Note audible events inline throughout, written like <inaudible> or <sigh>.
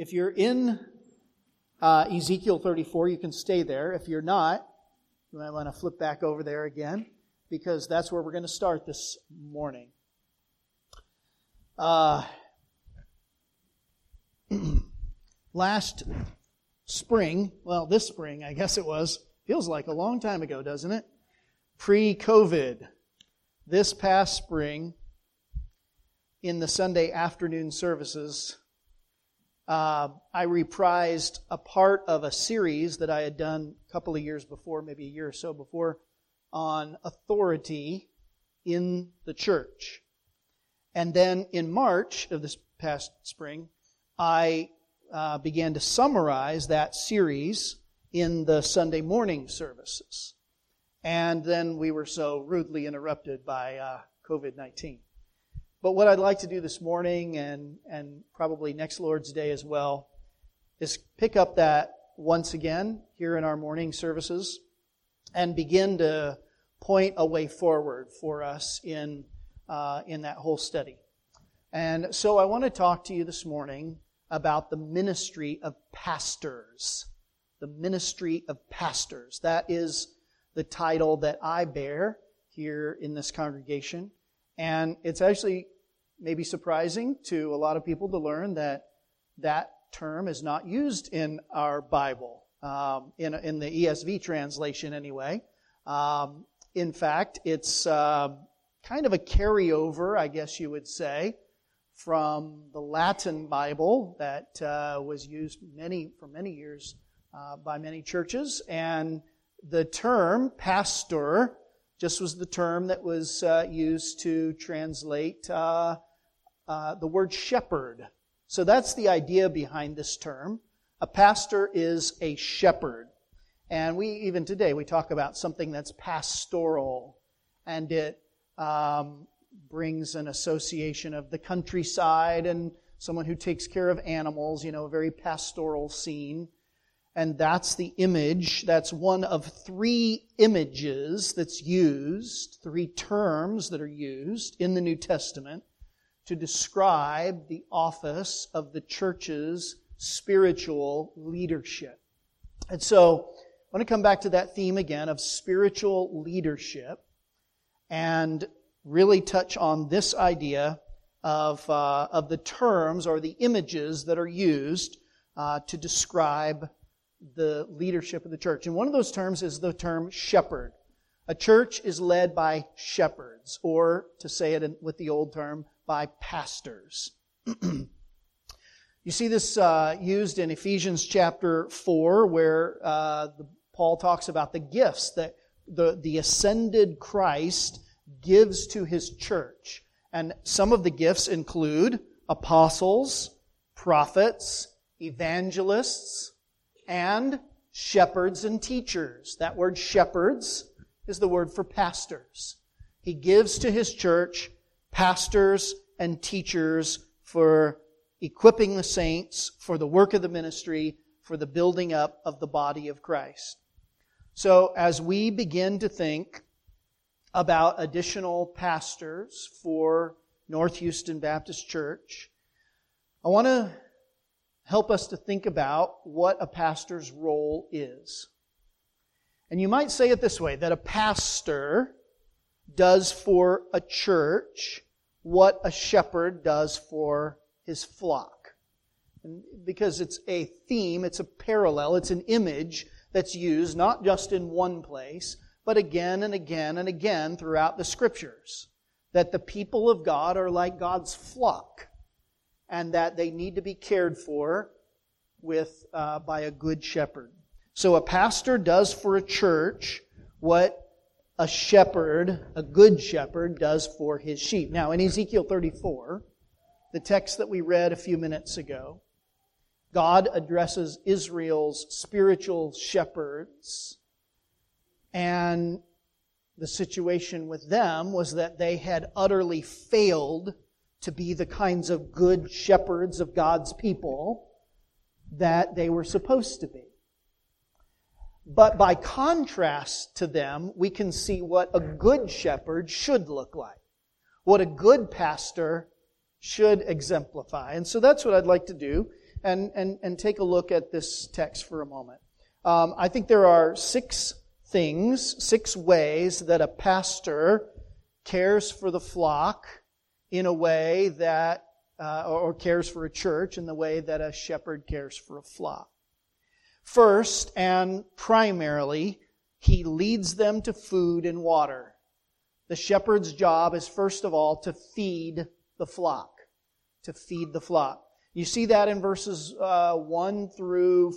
If you're in uh, Ezekiel 34, you can stay there. If you're not, you might want to flip back over there again because that's where we're going to start this morning. Uh, <clears throat> last spring, well, this spring, I guess it was, feels like a long time ago, doesn't it? Pre COVID. This past spring, in the Sunday afternoon services, uh, I reprised a part of a series that I had done a couple of years before, maybe a year or so before, on authority in the church. And then in March of this past spring, I uh, began to summarize that series in the Sunday morning services. And then we were so rudely interrupted by uh, COVID 19. But what I'd like to do this morning and, and probably next Lord's Day as well is pick up that once again here in our morning services and begin to point a way forward for us in, uh, in that whole study. And so I want to talk to you this morning about the ministry of pastors. The ministry of pastors. That is the title that I bear here in this congregation. And it's actually maybe surprising to a lot of people to learn that that term is not used in our Bible, um, in, in the ESV translation anyway. Um, in fact, it's uh, kind of a carryover, I guess you would say, from the Latin Bible that uh, was used many for many years uh, by many churches, and the term pastor just was the term that was uh, used to translate uh, uh, the word shepherd. So that's the idea behind this term. A pastor is a shepherd. And we, even today, we talk about something that's pastoral. And it um, brings an association of the countryside and someone who takes care of animals, you know, a very pastoral scene. And that's the image. That's one of three images that's used, three terms that are used in the New Testament to describe the office of the church's spiritual leadership. And so, I want to come back to that theme again of spiritual leadership and really touch on this idea of, uh, of the terms or the images that are used uh, to describe the leadership of the church. And one of those terms is the term shepherd. A church is led by shepherds, or to say it with the old term, by pastors. <clears throat> you see this uh, used in Ephesians chapter 4, where uh, the Paul talks about the gifts that the, the ascended Christ gives to his church. And some of the gifts include apostles, prophets, evangelists, and shepherds and teachers. That word shepherds is the word for pastors. He gives to his church pastors and teachers for equipping the saints for the work of the ministry, for the building up of the body of Christ. So, as we begin to think about additional pastors for North Houston Baptist Church, I want to help us to think about what a pastor's role is. And you might say it this way that a pastor does for a church what a shepherd does for his flock. And because it's a theme, it's a parallel, it's an image that's used not just in one place, but again and again and again throughout the scriptures. That the people of God are like God's flock, and that they need to be cared for with uh, by a good shepherd. So a pastor does for a church what a shepherd, a good shepherd, does for his sheep. Now, in Ezekiel 34, the text that we read a few minutes ago, God addresses Israel's spiritual shepherds, and the situation with them was that they had utterly failed to be the kinds of good shepherds of God's people that they were supposed to be. But by contrast to them, we can see what a good shepherd should look like, what a good pastor should exemplify. And so that's what I'd like to do and, and, and take a look at this text for a moment. Um, I think there are six things, six ways that a pastor cares for the flock in a way that, uh, or cares for a church in the way that a shepherd cares for a flock. First and primarily, he leads them to food and water. The shepherd's job is first of all to feed the flock. To feed the flock. You see that in verses uh, 1 through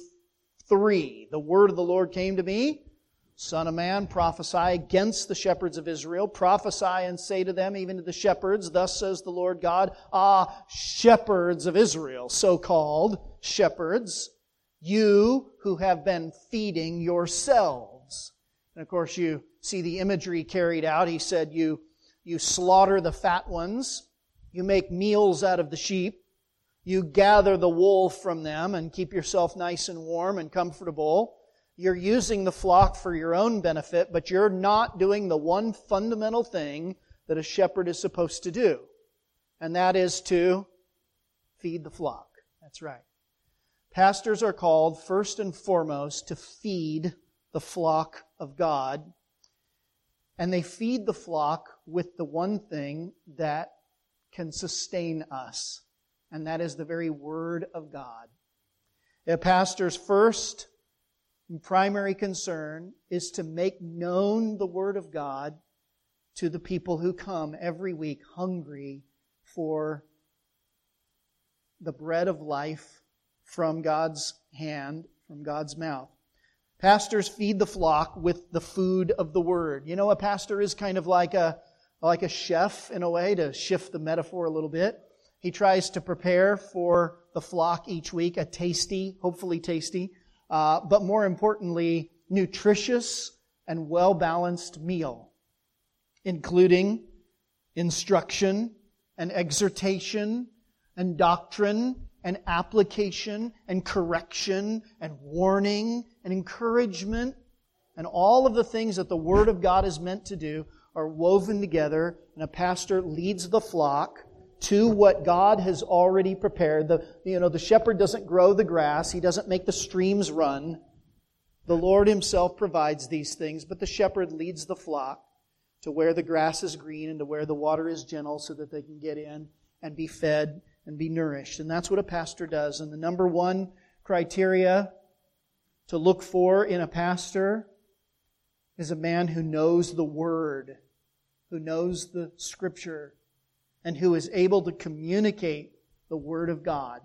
3. The word of the Lord came to me. Son of man, prophesy against the shepherds of Israel. Prophesy and say to them, even to the shepherds, Thus says the Lord God, Ah, shepherds of Israel, so called shepherds, you who have been feeding yourselves. And of course, you see the imagery carried out. He said, You, you slaughter the fat ones, you make meals out of the sheep, you gather the wool from them and keep yourself nice and warm and comfortable. You're using the flock for your own benefit, but you're not doing the one fundamental thing that a shepherd is supposed to do. And that is to feed the flock. That's right. Pastors are called first and foremost to feed the flock of God. And they feed the flock with the one thing that can sustain us and that is the very Word of God. A pastor's first primary concern is to make known the Word of God to the people who come every week hungry for the bread of life from God's hand, from God's mouth. Pastors feed the flock with the food of the Word. You know, a pastor is kind of like a, like a chef in a way, to shift the metaphor a little bit. He tries to prepare for the flock each week a tasty, hopefully tasty, uh, but more importantly, nutritious and well balanced meal, including instruction and exhortation and doctrine and application and correction and warning and encouragement and all of the things that the Word of God is meant to do are woven together, and a pastor leads the flock to what God has already prepared. The, you know, the shepherd doesn't grow the grass. He doesn't make the streams run. The Lord himself provides these things, but the shepherd leads the flock to where the grass is green and to where the water is gentle so that they can get in and be fed and be nourished. And that's what a pastor does. And the number one criteria to look for in a pastor is a man who knows the Word, who knows the Scripture, and who is able to communicate the Word of God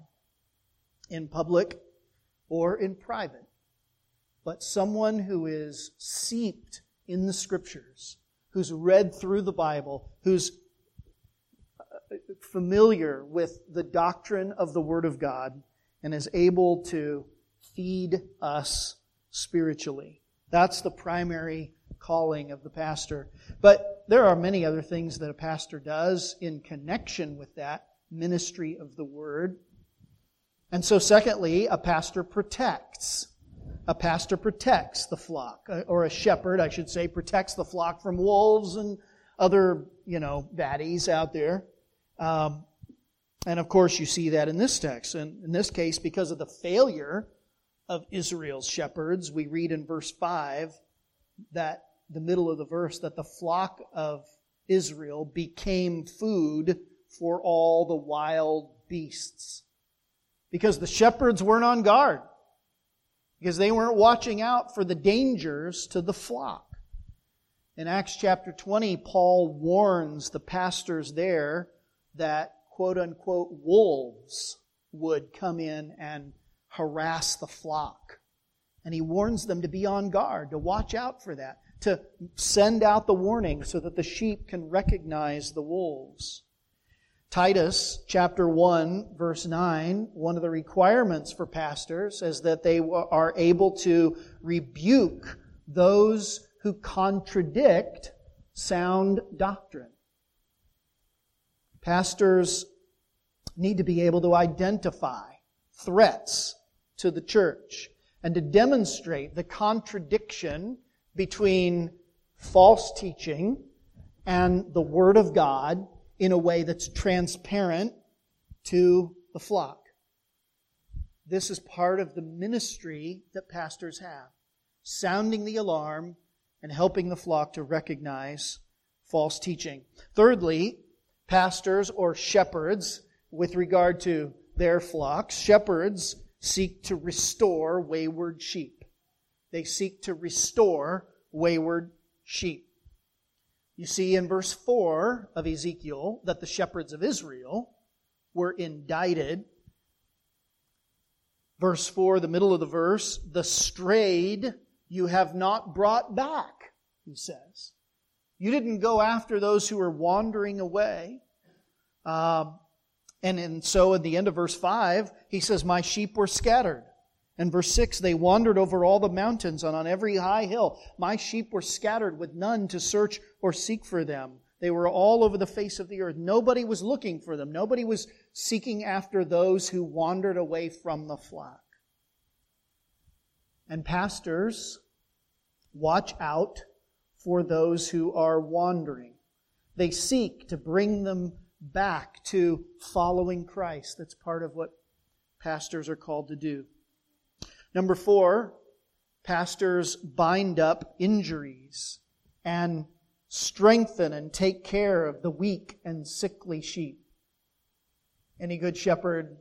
in public or in private, but someone who is seeped in the Scriptures, who's read through the Bible, who's uh, familiar with the doctrine of the Word of God, and is able to feed us spiritually. That's the primary calling of the pastor. But there are many other things that a pastor does in connection with that ministry of the word. And so, secondly, a pastor protects. A pastor protects the flock, uh, or a shepherd, I should say, protects the flock from wolves and other, you know, baddies out there. Um, and of course, you see that in this text. And in this case, because of the failure of Israel's shepherds, we read in verse 5 that the middle of the verse that the flock of Israel became food for all the wild beasts. Because the shepherds weren't on guard. Because they weren't watching out for the dangers to the flock. In Acts chapter 20, Paul warns the pastors there that quote unquote wolves would come in and harass the flock. And he warns them to be on guard, to watch out for that to send out the warning so that the sheep can recognize the wolves. Titus chapter 1 verse 9, one of the requirements for pastors is that they are able to rebuke those who contradict sound doctrine. Pastors need to be able to identify threats to the church and to demonstrate the contradiction between false teaching and the Word of God in a way that's transparent to the flock. This is part of the ministry that pastors have sounding the alarm and helping the flock to recognize false teaching. Thirdly, pastors or shepherds, with regard to their flocks, shepherds seek to restore wayward sheep. They seek to restore wayward sheep. You see in verse 4 of Ezekiel that the shepherds of Israel were indicted. Verse 4, the middle of the verse, the strayed you have not brought back, he says. You didn't go after those who were wandering away. Um, and, and so at the end of verse 5, he says, My sheep were scattered. And verse 6, they wandered over all the mountains and on every high hill. My sheep were scattered with none to search or seek for them. They were all over the face of the earth. Nobody was looking for them. Nobody was seeking after those who wandered away from the flock. And pastors, watch out for those who are wandering. They seek to bring them back to following Christ. That's part of what pastors are called to do. Number four, pastors bind up injuries and strengthen and take care of the weak and sickly sheep. Any good shepherd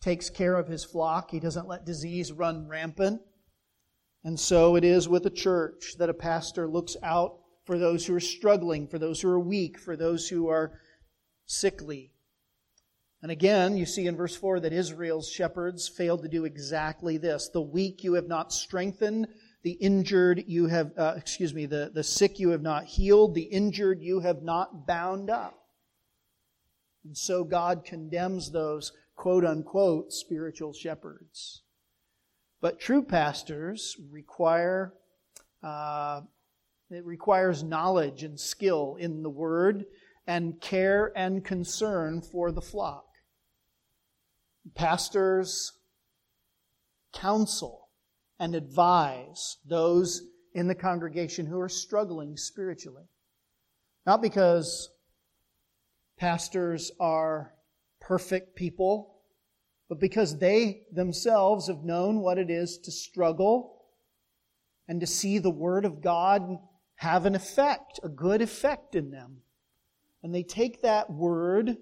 takes care of his flock. He doesn't let disease run rampant. And so it is with a church that a pastor looks out for those who are struggling, for those who are weak, for those who are sickly. And again, you see in verse 4 that Israel's shepherds failed to do exactly this. The weak you have not strengthened, the injured you have, uh, excuse me, the, the sick you have not healed, the injured you have not bound up. And so God condemns those quote unquote spiritual shepherds. But true pastors require, uh, it requires knowledge and skill in the word and care and concern for the flock. Pastors counsel and advise those in the congregation who are struggling spiritually. Not because pastors are perfect people, but because they themselves have known what it is to struggle and to see the Word of God have an effect, a good effect in them. And they take that Word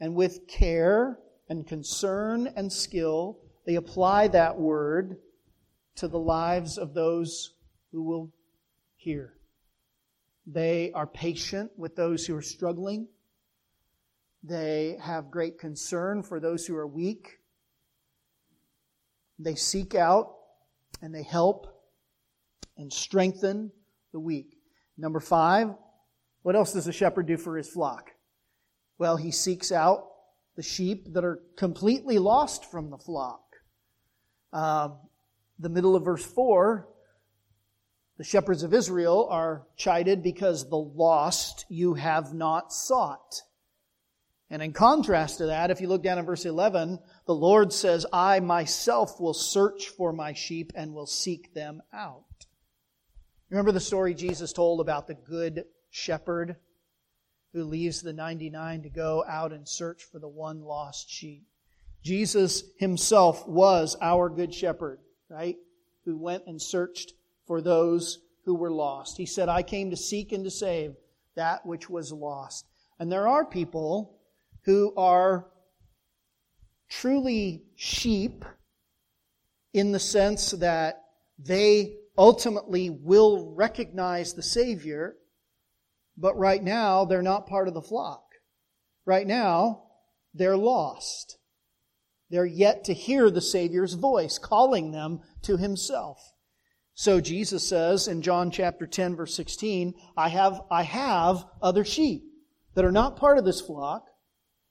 and with care and concern and skill, they apply that Word to the lives of those who will hear. They are patient with those who are struggling. They have great concern for those who are weak. They seek out and they help and strengthen the weak. Number five, what else does a shepherd do for his flock? Well, he seeks out the sheep that are completely lost from the flock. Um, the middle of verse 4, the shepherds of Israel are chided because the lost you have not sought. And in contrast to that, if you look down in verse 11, the Lord says, I myself will search for my sheep and will seek them out. Remember the story Jesus told about the good shepherd who leaves the 99 to go out and search for the one lost sheep? Jesus himself was our good shepherd right? Who went and searched for those who were lost. He said, I came to seek and to save that which was lost. And there are people who are truly sheep in the sense that they ultimately will recognize the Savior, but right now they're not part of the flock. Right now, they're lost. They're yet to hear the Savior's voice calling them to Himself. So Jesus says in John chapter 10 verse 16, I have, I have other sheep that are not part of this flock.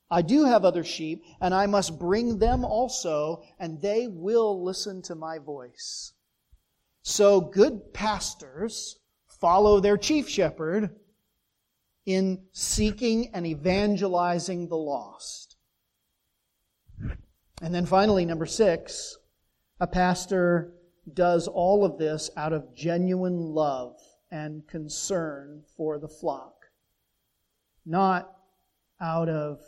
I do have other sheep and I must bring them also and they will listen to my voice. So good pastors follow their chief shepherd in seeking and evangelizing the lost. And then finally, number six, a pastor does all of this out of genuine love and concern for the flock, not out of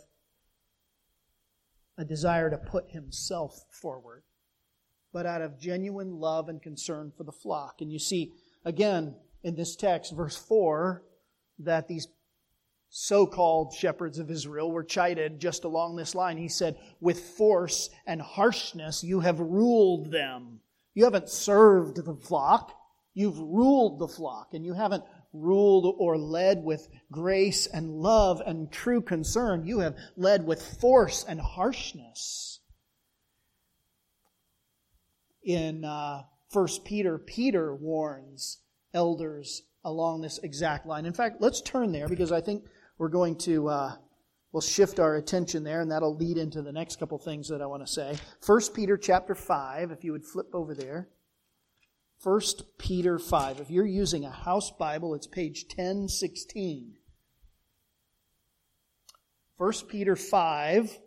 a desire to put himself forward, but out of genuine love and concern for the flock. And you see, again, in this text, verse 4, that these so called shepherds of Israel were chided just along this line. He said, With force and harshness you have ruled them. You haven't served the flock, you've ruled the flock, and you haven't ruled or led with grace and love and true concern. You have led with force and harshness. In uh, 1 Peter, Peter warns elders along this exact line. In fact, let's turn there because I think we're going to uh, we'll shift our attention there, and that'll lead into the next couple things that I want to say. 1 Peter chapter 5, if you would flip over there. 1 Peter 5. If you're using a house Bible, it's page 1016. 1 Peter 5.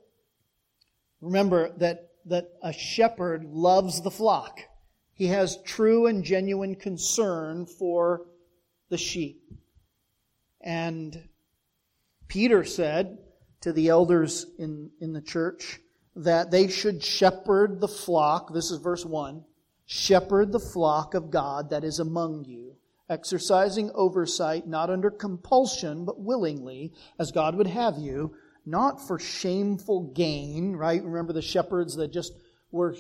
Remember that, that a shepherd loves the flock. He has true and genuine concern for the sheep. And Peter said to the elders in, in the church that they should shepherd the flock. This is verse 1 Shepherd the flock of God that is among you, exercising oversight not under compulsion, but willingly, as God would have you, not for shameful gain, right? Remember the shepherds that just were,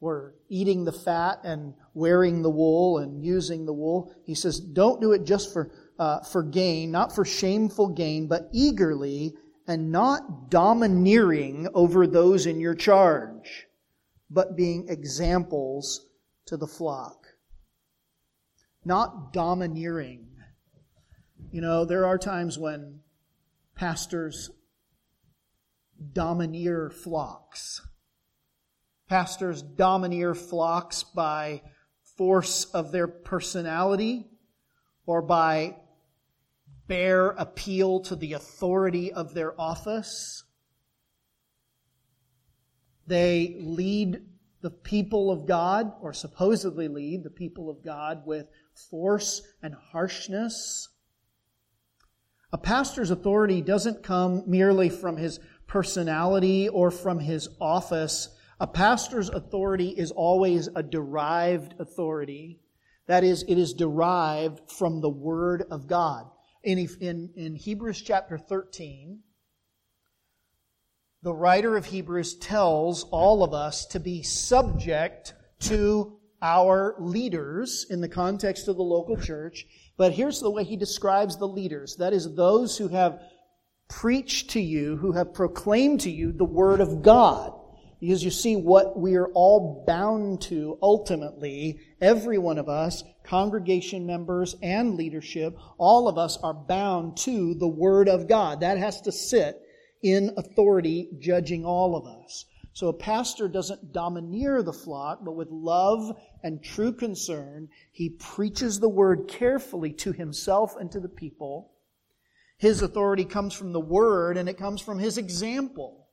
were eating the fat and wearing the wool and using the wool. He says, don't do it just for, uh, for gain, not for shameful gain, but eagerly and not domineering over those in your charge, but being examples to the flock. Not domineering. You know, there are times when pastors domineer flocks. Pastors domineer flocks by force of their personality or by bare appeal to the authority of their office. They lead the people of God, or supposedly lead the people of God, with force and harshness. A pastor's authority doesn't come merely from his personality or from his office. A pastor's authority is always a derived authority. That is, it is derived from the Word of God. In, in, in Hebrews chapter 13, the writer of Hebrews tells all of us to be subject to our leaders in the context of the local church. But here's the way he describes the leaders that is, those who have preached to you, who have proclaimed to you the Word of God. Because you see what we are all bound to ultimately, every one of us, congregation members and leadership, all of us are bound to the Word of God. That has to sit in authority judging all of us. So a pastor doesn't domineer the flock, but with love and true concern, he preaches the word carefully to himself and to the people. His authority comes from the word and it comes from his example.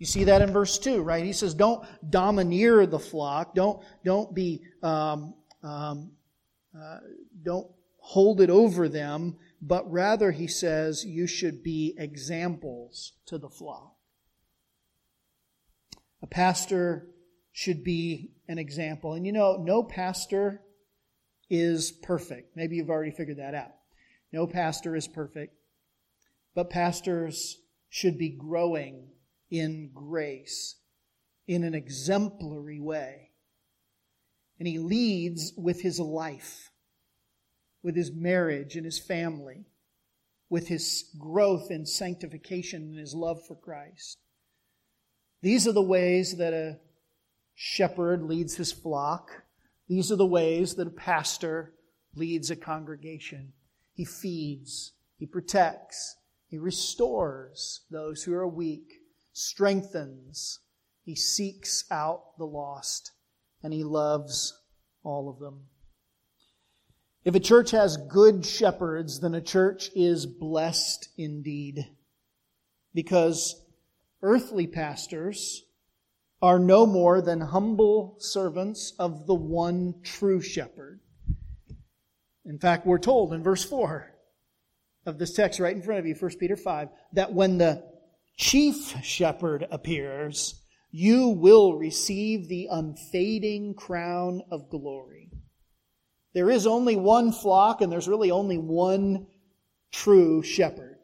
You see that in verse 2, right? He says, don't domineer the flock. Don't, don't be, um, um, uh, don't hold it over them, but rather, he says, you should be examples to the flock. A pastor should be an example. And you know, no pastor is perfect. Maybe you've already figured that out. No pastor is perfect, but pastors should be growing in grace in an exemplary way. And he leads with his life with his marriage and his family, with his growth in sanctification and his love for Christ. These are the ways that a shepherd leads his flock. These are the ways that a pastor leads a congregation. He feeds, he protects, he restores those who are weak, strengthens, he seeks out the lost, and he loves all of them. If a church has good shepherds, then a church is blessed indeed. Because earthly pastors are no more than humble servants of the one true shepherd. In fact, we're told in verse 4 of this text right in front of you, 1 Peter 5, that when the chief shepherd appears, you will receive the unfading crown of glory. There is only one flock and there's really only one true shepherd.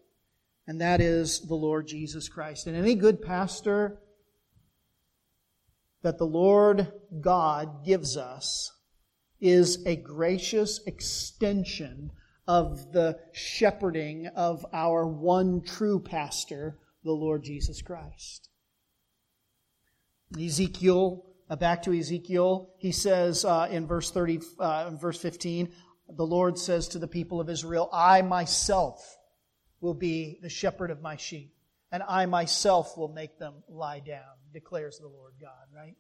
And that is the Lord Jesus Christ. And any good pastor that the Lord God gives us is a gracious extension of the shepherding of our one true pastor, the Lord Jesus Christ. Ezekiel, uh, back to Ezekiel, he says uh, in verse 30, uh, verse 15, the Lord says to the people of Israel, I myself will be the shepherd of my sheep, and I myself will make them lie down, declares the Lord God, right?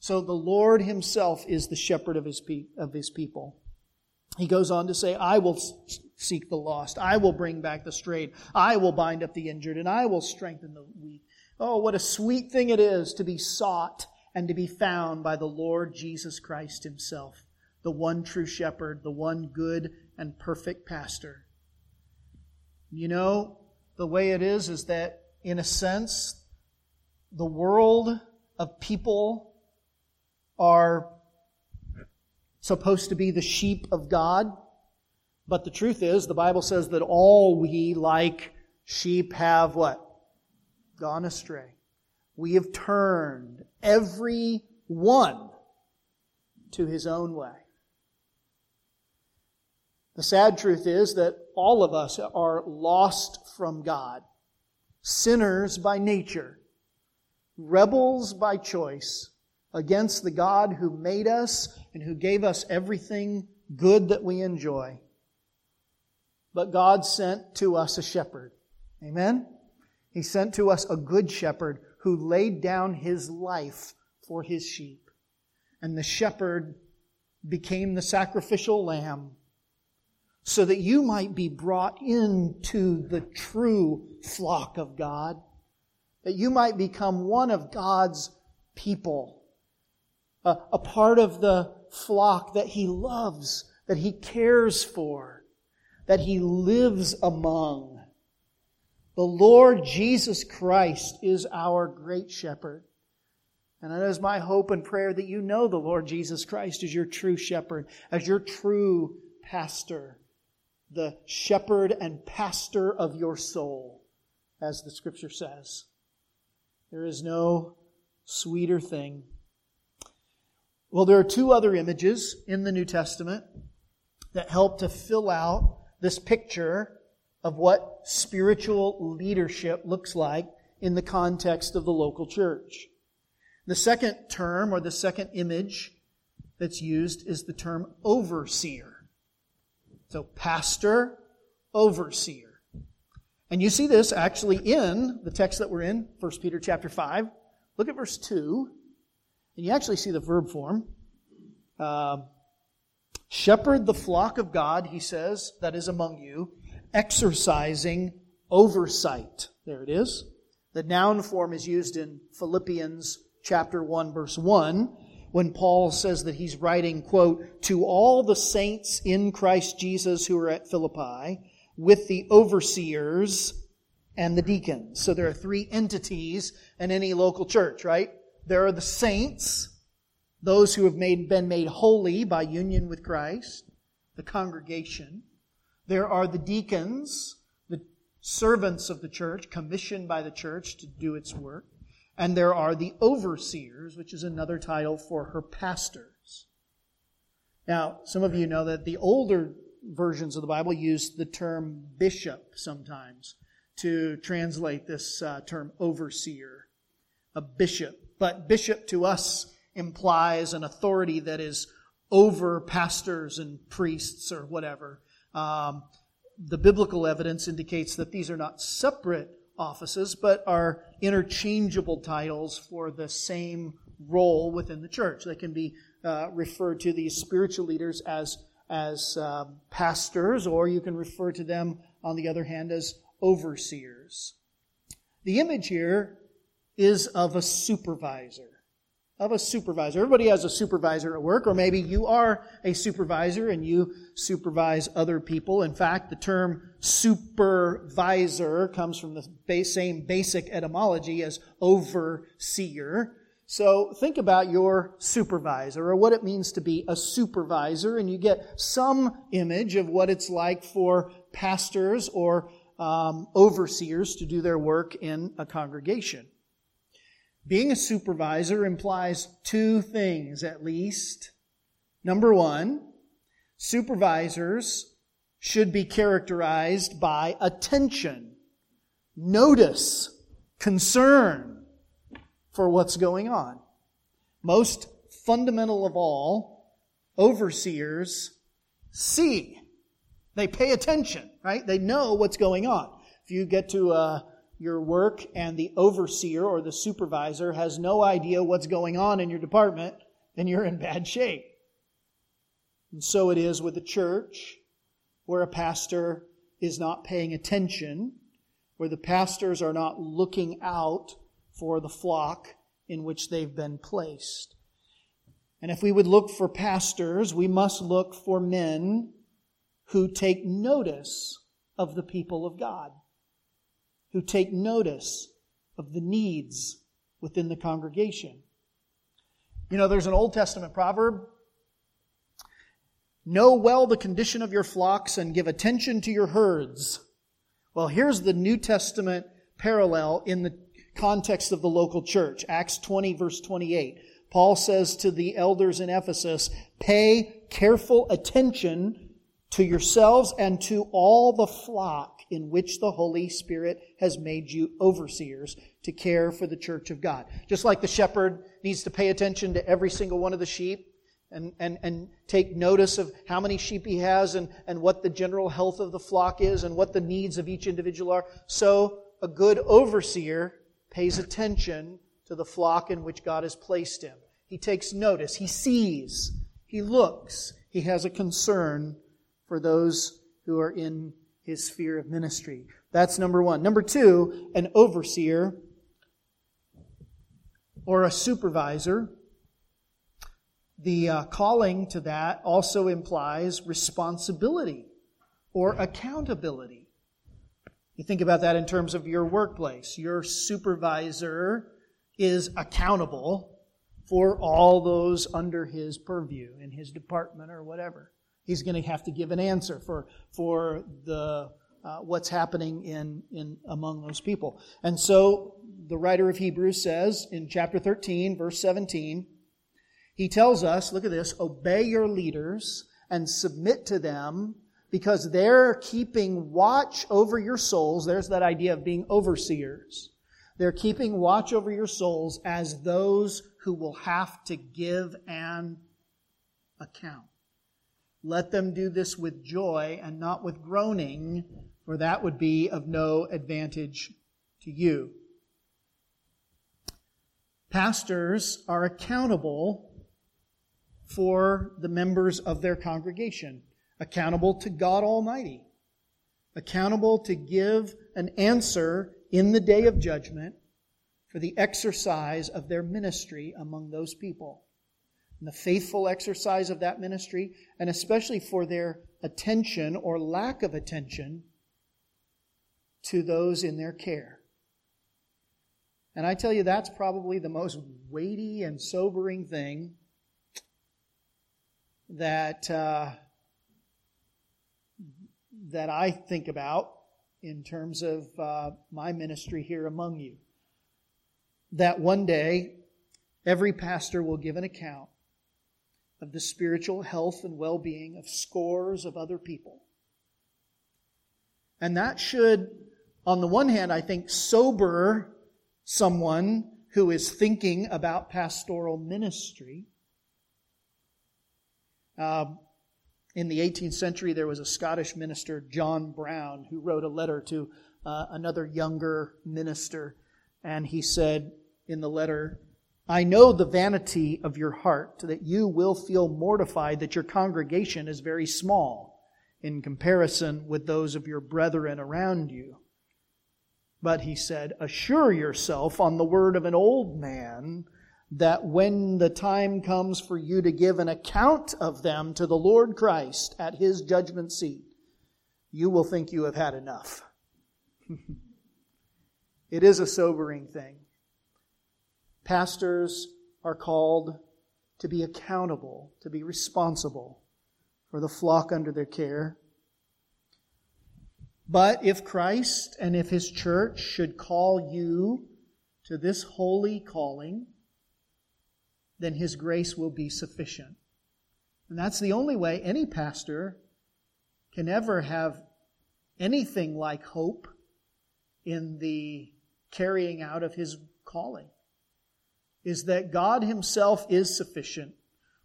So the Lord himself is the shepherd of his, pe- of his people. He goes on to say, I will seek the lost. I will bring back the strayed. I will bind up the injured, and I will strengthen the weak. Oh, what a sweet thing it is to be sought and to be found by the Lord Jesus Christ himself, the one true shepherd, the one good and perfect pastor. You know, the way it is is that, in a sense, the world of people are supposed to be the sheep of God. But the truth is, the Bible says that all we, like sheep, have what? Gone astray. We have turned every one to his own way. The sad truth is that all of us are lost from God, sinners by nature, rebels by choice, against the God who made us and who gave us everything good that we enjoy. But God sent to us a shepherd. Amen? He sent to us a good shepherd who laid down his life for his sheep. And the shepherd became the sacrificial lamb so that you might be brought into the true flock of God, that you might become one of God's people a, a part of the flock that he loves, that he cares for, that he lives among. The Lord Jesus Christ is our great shepherd. And it is my hope and prayer that you know the Lord Jesus Christ as your true shepherd, as your true pastor, the shepherd and pastor of your soul, as the scripture says. There is no sweeter thing well, there are two other images in the New Testament that help to fill out this picture of what spiritual leadership looks like in the context of the local church. The second term or the second image that's used is the term overseer. So, pastor, overseer. And you see this actually in the text that we're in, 1 Peter chapter 5. Look at verse 2. And you actually see the verb form. Uh, shepherd the flock of God, he says, that is among you, exercising oversight. There it is. The noun form is used in Philippians chapter 1 verse 1 when Paul says that he's writing, quote, to all the saints in Christ Jesus who are at Philippi with the overseers and the deacons. So there are three entities in any local church, right? There are the saints, those who have made, been made holy by union with Christ, the congregation. There are the deacons, the servants of the church, commissioned by the church to do its work. And there are the overseers, which is another title for her pastors. Now, some of you know that the older versions of the Bible use the term bishop sometimes to translate this uh, term overseer. A bishop. But bishop to us implies an authority that is over pastors and priests or whatever. Um, the biblical evidence indicates that these are not separate offices, but are interchangeable titles for the same role within the church. They can be uh, referred to these spiritual leaders as as uh, pastors, or you can refer to them, on the other hand, as overseers. The image here is of a supervisor. of a supervisor. Everybody has a supervisor at work, or maybe you are a supervisor and you supervise other people. In fact, the term supervisor comes from the same basic etymology as overseer. So think about your supervisor or what it means to be a supervisor, and you get some image of what it's like for pastors or um, overseers to do their work in a congregation. Being a supervisor implies two things at least. Number one, supervisors should be characterized by attention, notice, concern for what's going on. Most fundamental of all, overseers see. They pay attention, right? They know what's going on. If you get to a your work and the overseer or the supervisor has no idea what's going on in your department, then you're in bad shape. And so it is with the church, where a pastor is not paying attention, where the pastors are not looking out for the flock in which they've been placed. And if we would look for pastors, we must look for men who take notice of the people of God who take notice of the needs within the congregation. You know, there's an Old Testament proverb Know well the condition of your flocks and give attention to your herds. Well, here's the New Testament parallel in the context of the local church. Acts 20, verse 28. Paul says to the elders in Ephesus, Pay careful attention to yourselves and to all the flock in which the Holy Spirit has made you overseers to care for the church of God. Just like the shepherd needs to pay attention to every single one of the sheep and, and, and take notice of how many sheep he has and, and what the general health of the flock is and what the needs of each individual are, so a good overseer pays attention to the flock in which God has placed him. He takes notice, he sees, he looks, he has a concern for those who are in his sphere of ministry. That's number one. Number two, an overseer or a supervisor. The uh, calling to that also implies responsibility or accountability. You think about that in terms of your workplace. Your supervisor is accountable for all those under his purview in his department or whatever. He's going to have to give an answer for, for the, uh, what's happening in, in among those people. And so the writer of Hebrews says in chapter 13, verse 17, he tells us, look at this, obey your leaders and submit to them because they're keeping watch over your souls. There's that idea of being overseers. They're keeping watch over your souls as those who will have to give an account. Let them do this with joy and not with groaning, for that would be of no advantage to you. Pastors are accountable for the members of their congregation, accountable to God Almighty, accountable to give an answer in the day of judgment for the exercise of their ministry among those people and the faithful exercise of that ministry, and especially for their attention or lack of attention to those in their care. And I tell you, that's probably the most weighty and sobering thing that uh, that I think about in terms of uh, my ministry here among you. That one day, every pastor will give an account of the spiritual health and well being of scores of other people. And that should, on the one hand, I think, sober someone who is thinking about pastoral ministry. Uh, in the 18th century, there was a Scottish minister, John Brown, who wrote a letter to uh, another younger minister. And he said in the letter, I know the vanity of your heart, that you will feel mortified that your congregation is very small in comparison with those of your brethren around you. But he said, Assure yourself on the word of an old man that when the time comes for you to give an account of them to the Lord Christ at his judgment seat, you will think you have had enough. <laughs> it is a sobering thing. Pastors are called to be accountable, to be responsible for the flock under their care. But if Christ and if his church should call you to this holy calling, then his grace will be sufficient. And that's the only way any pastor can ever have anything like hope in the carrying out of his calling is that God himself is sufficient.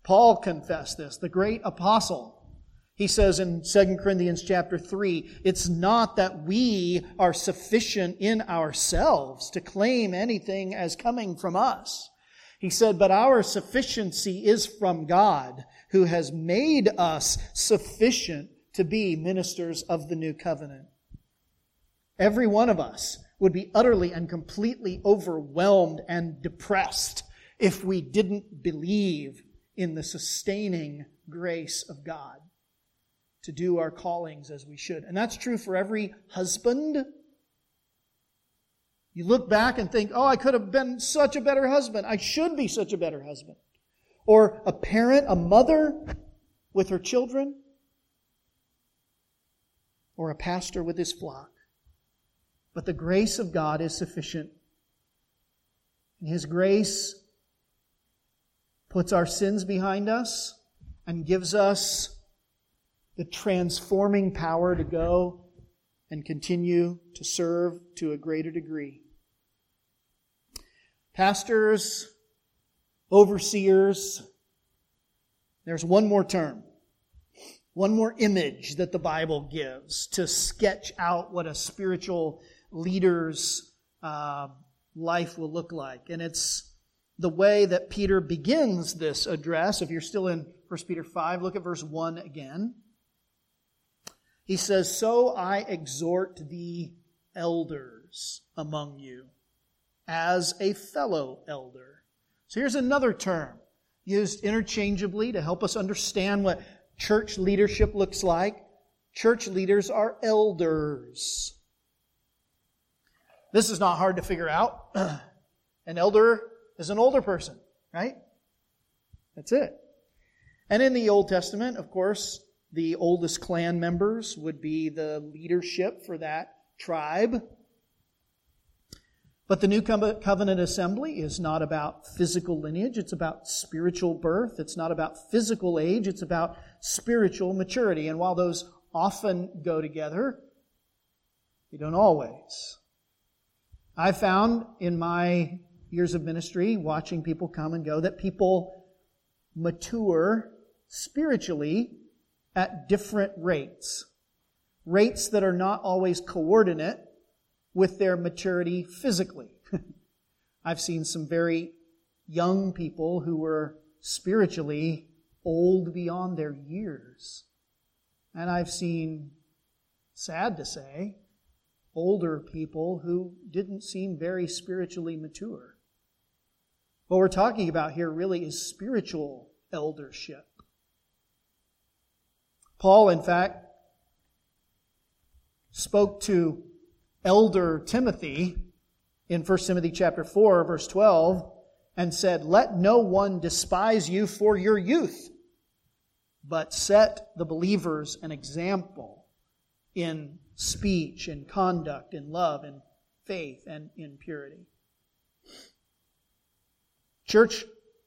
Paul confessed this, the great apostle. He says in 2 Corinthians chapter 3, it's not that we are sufficient in ourselves to claim anything as coming from us. He said, but our sufficiency is from God, who has made us sufficient to be ministers of the new covenant. Every one of us would be utterly and completely overwhelmed and depressed if we didn't believe in the sustaining grace of God to do our callings as we should. And that's true for every husband. You look back and think, oh, I could have been such a better husband. I should be such a better husband. Or a parent, a mother with her children. Or a pastor with his flock. But the grace of God is sufficient. His grace puts our sins behind us and gives us the transforming power to go and continue to serve to a greater degree. Pastors, overseers, there's one more term, one more image that the Bible gives to sketch out what a spiritual leader's uh, life will look like. And it's the way that Peter begins this address. If you're still in 1 Peter 5, look at verse 1 again. He says, So I exhort the elders among you as a fellow elder. So here's another term used interchangeably to help us understand what church leadership looks like. Church leaders are elders. This is not hard to figure out. <clears throat> an elder is an older person, right? That's it. And in the Old Testament, of course, the oldest clan members would be the leadership for that tribe. But the New Covenant Assembly is not about physical lineage, it's about spiritual birth. It's not about physical age, it's about spiritual maturity. And while those often go together, they don't always. I found in my years of ministry, watching people come and go, that people mature spiritually at different rates. Rates that are not always coordinate with their maturity physically. <laughs> I've seen some very young people who were spiritually old beyond their years. And I've seen, sad to say, older people who didn't seem very spiritually mature. What we're talking about here really is spiritual eldership. Paul, in fact, spoke to elder Timothy in 1 Timothy chapter 4 verse 12 and said, "Let no one despise you for your youth, but set the believers an example in speech and conduct in love and faith and in purity." Church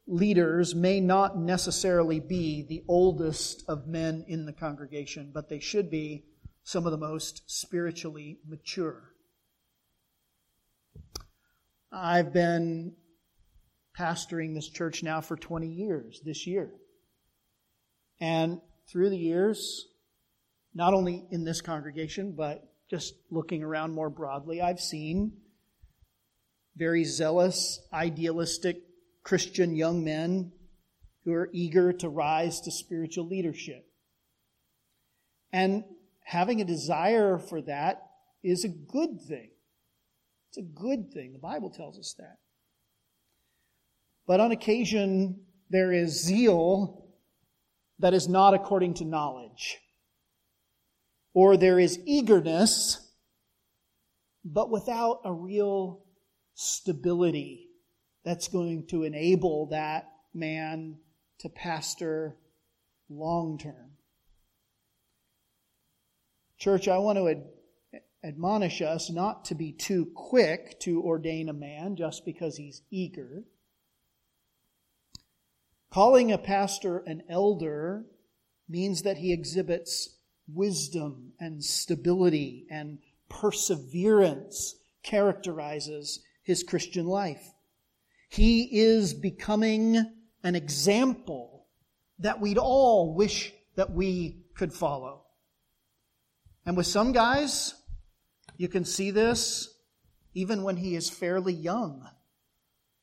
leaders may not necessarily be the oldest of men in the congregation, but they should be some of the most spiritually mature. I've been pastoring this church now for 20 years this year. And through the years, not only in this congregation, but just looking around more broadly, I've seen very zealous, idealistic Christian young men who are eager to rise to spiritual leadership. And having a desire for that is a good thing. It's a good thing. The Bible tells us that. But on occasion, there is zeal that is not according to knowledge. Or there is eagerness, but without a real stability that's going to enable that man to pastor long term. Church, I want to ad- admonish us not to be too quick to ordain a man just because he's eager. Calling a pastor an elder means that he exhibits wisdom and stability and perseverance characterizes his Christian life. He is becoming an example that we'd all wish that we could follow. And with some guys, you can see this even when he is fairly young.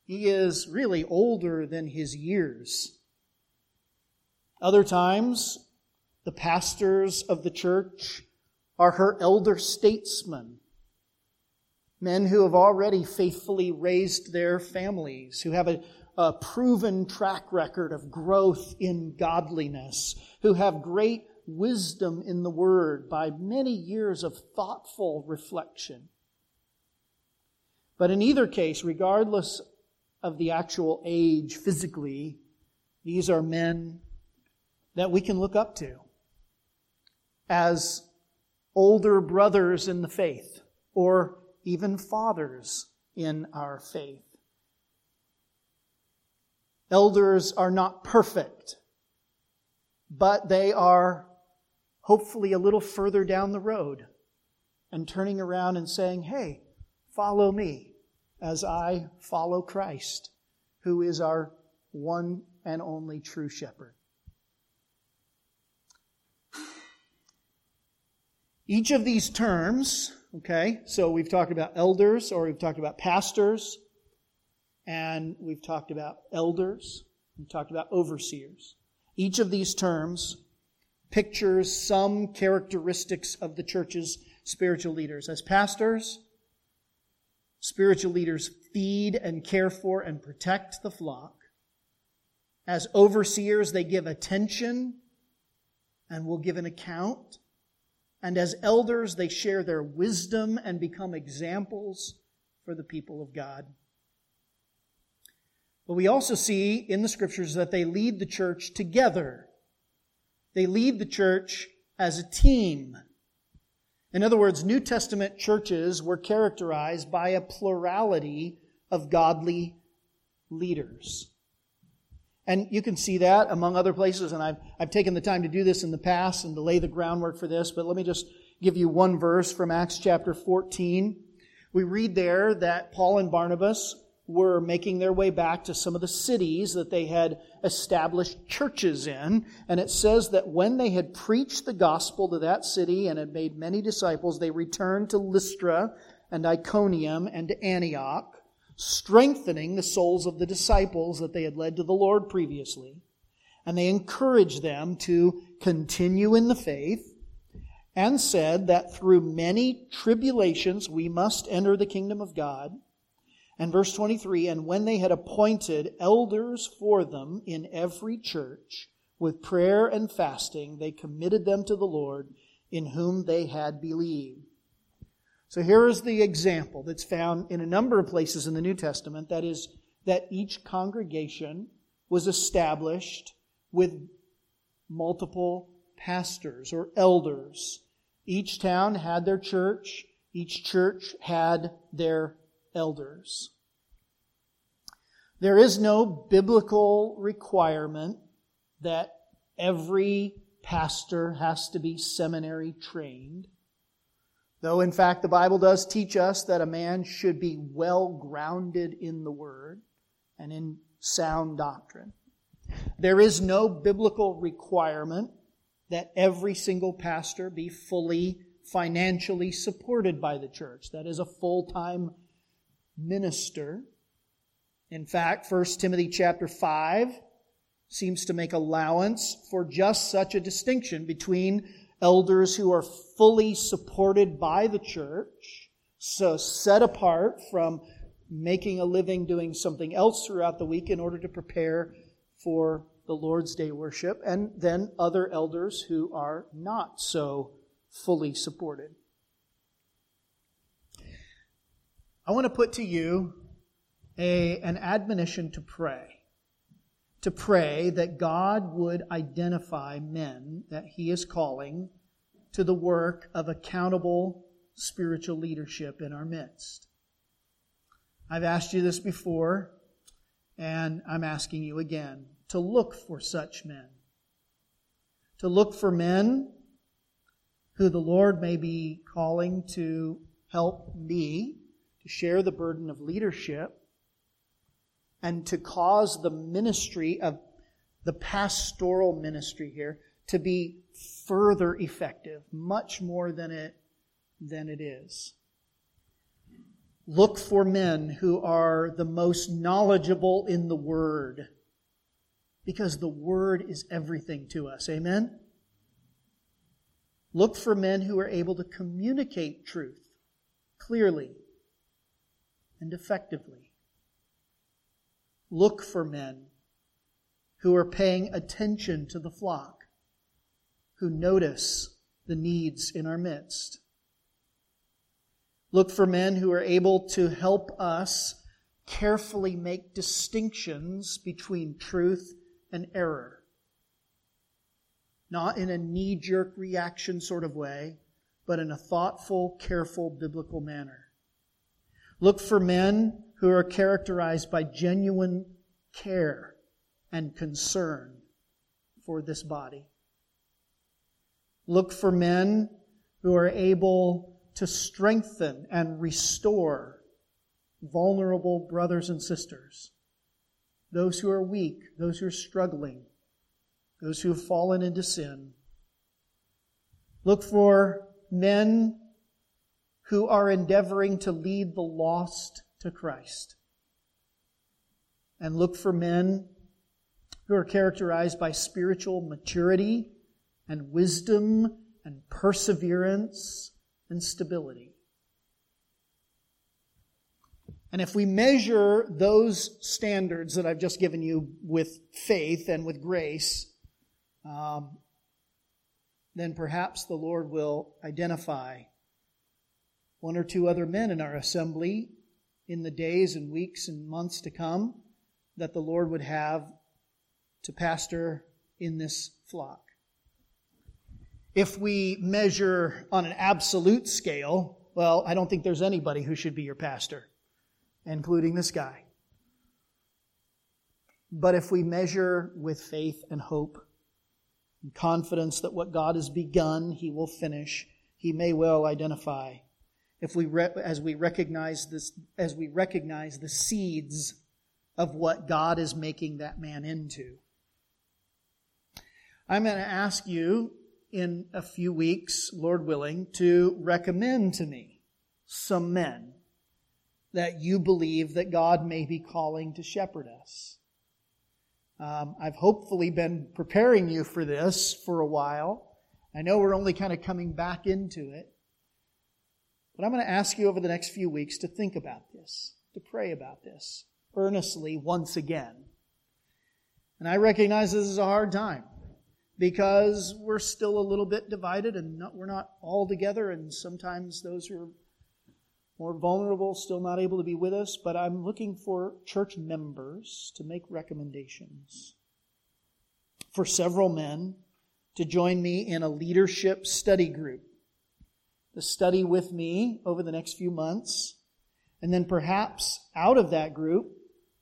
He is really older than his years. Other times, the pastors of the church are her elder statesmen, men who have already faithfully raised their families, who have a, a proven track record of growth in godliness, who have great wisdom in the Word by many years of thoughtful reflection. But in either case, regardless of the actual age physically, these are men that we can look up to as older brothers in the faith or even fathers in our faith. Elders are not perfect, but they are hopefully a little further down the road and turning around and saying, Hey, follow me as I follow Christ, who is our one and only true shepherd. Each of these terms, okay, so we've talked about elders or we've talked about pastors, and we've talked about elders, we've talked about overseers. Each of these terms pictures some characteristics of the church's spiritual leaders. As pastors, spiritual leaders feed and care for and protect the flock. As overseers, they give attention and will give an account. And as elders, they share their wisdom and become examples for the people of God. But we also see in the scriptures that they lead the church together they lead the church as a team. In other words, New Testament churches were characterized by a plurality of godly leaders. And you can see that among other places, and I've, I've taken the time to do this in the past and to lay the groundwork for this, but let me just give you one verse from Acts chapter 14. We read there that Paul and Barnabas were making their way back to some of the cities that they had established churches in. And it says that when they had preached the gospel to that city and had made many disciples, they returned to Lystra and Iconium and to Antioch, strengthening the souls of the disciples that they had led to the Lord previously. And they encouraged them to continue in the faith and said that through many tribulations we must enter the kingdom of God. And verse 23 And when they had appointed elders for them in every church, with prayer and fasting, they committed them to the Lord in whom they had believed. So here is the example that's found in a number of places in the New Testament that is, that each congregation was established with multiple pastors or elders. Each town had their church, each church had their elders. There is no biblical requirement that every pastor has to be seminary trained. Though, in fact, the Bible does teach us that a man should be well grounded in the Word and in sound doctrine. There is no biblical requirement that every single pastor be fully financially supported by the church. That is a full time minister. In fact, 1 Timothy chapter 5 seems to make allowance for just such a distinction between elders who are fully supported by the church, so set apart from making a living doing something else throughout the week in order to prepare for the Lord's Day worship, and then other elders who are not so fully supported. I want to put to you a, an admonition to pray. To pray that God would identify men that He is calling to the work of accountable spiritual leadership in our midst. I've asked you this before, and I'm asking you again to look for such men. To look for men who the Lord may be calling to help me to share the burden of leadership and to cause the ministry of the pastoral ministry here to be further effective, much more than it, than it is. Look for men who are the most knowledgeable in the Word, because the Word is everything to us. Amen? Look for men who are able to communicate truth clearly and effectively. Look for men who are paying attention to the flock, who notice the needs in our midst. Look for men who are able to help us carefully make distinctions between truth and error. Not in a knee jerk reaction sort of way, but in a thoughtful, careful, biblical manner. Look for men who are characterized by genuine care and concern for this body. Look for men who are able to strengthen and restore vulnerable brothers and sisters, those who are weak, those who are struggling, those who have fallen into sin. Look for men who are endeavoring to lead the lost to Christ. And look for men who are characterized by spiritual maturity and wisdom and perseverance and stability. And if we measure those standards that I've just given you with faith and with grace, um, then perhaps the Lord will identify one or two other men in our assembly in the days and weeks and months to come that the Lord would have to pastor in this flock. If we measure on an absolute scale, well, I don't think there's anybody who should be your pastor, including this guy. But if we measure with faith and hope and confidence that what God has begun, He will finish, He may well identify if we re- as we recognize this as we recognize the seeds of what God is making that man into. I'm going to ask you in a few weeks, Lord willing, to recommend to me some men that you believe that God may be calling to shepherd us. Um, I've hopefully been preparing you for this for a while. I know we're only kind of coming back into it. But I'm going to ask you over the next few weeks to think about this, to pray about this earnestly once again. And I recognize this is a hard time because we're still a little bit divided and not, we're not all together, and sometimes those who are more vulnerable still not able to be with us. But I'm looking for church members to make recommendations for several men to join me in a leadership study group to study with me over the next few months. And then perhaps out of that group,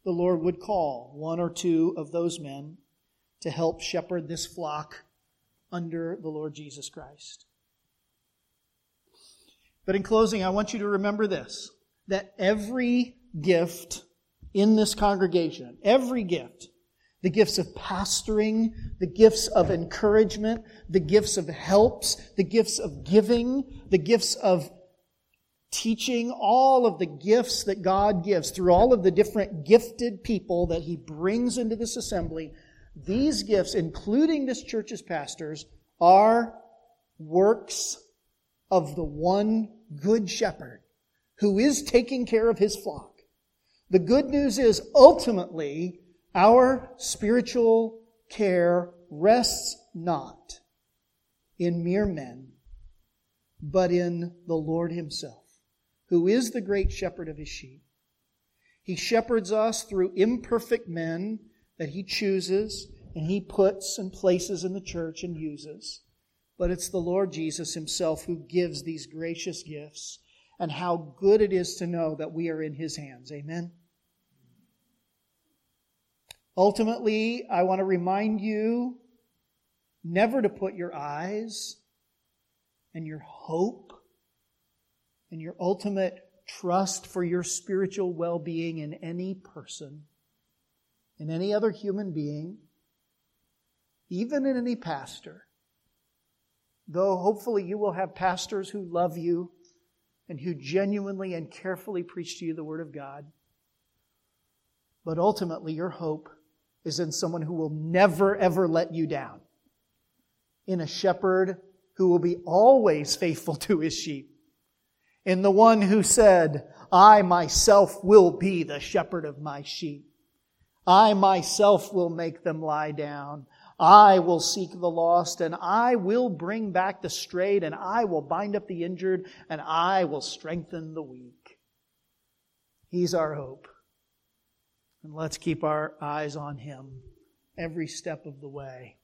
the Lord would call one or two of those men to help shepherd this flock under the Lord Jesus Christ. But in closing, I want you to remember this that every gift in this congregation, every gift, the gifts of pastoring, the gifts of encouragement, the gifts of helps, the gifts of giving, the gifts of teaching, all of the gifts that God gives through all of the different gifted people that He brings into this assembly. These gifts, including this church's pastors, are works of the one good shepherd who is taking care of his flock, The good news is ultimately our spiritual care rests not in mere men, but in the Lord Himself, who is the great shepherd of His sheep. He shepherds us through imperfect men that He chooses and He puts and places in the church and uses. But it's the Lord Jesus Himself who gives these gracious gifts, and how good it is to know that we are in His hands. Amen. Ultimately, I want to remind you never to put your eyes and your hope and your ultimate trust for your spiritual well being in any person, in any other human being, even in any pastor. Though hopefully you will have pastors who love you and who genuinely and carefully preach to you the Word of God. But ultimately, your hope is in someone who will never, ever let you down, in a shepherd who will be always faithful to his sheep, in the one who said, I myself will be the shepherd of my sheep. I myself will make them lie down. I will seek the lost and I will bring back the strayed and I will bind up the injured and I will strengthen the weak. He's our hope. And let's keep our eyes on Him every step of the way.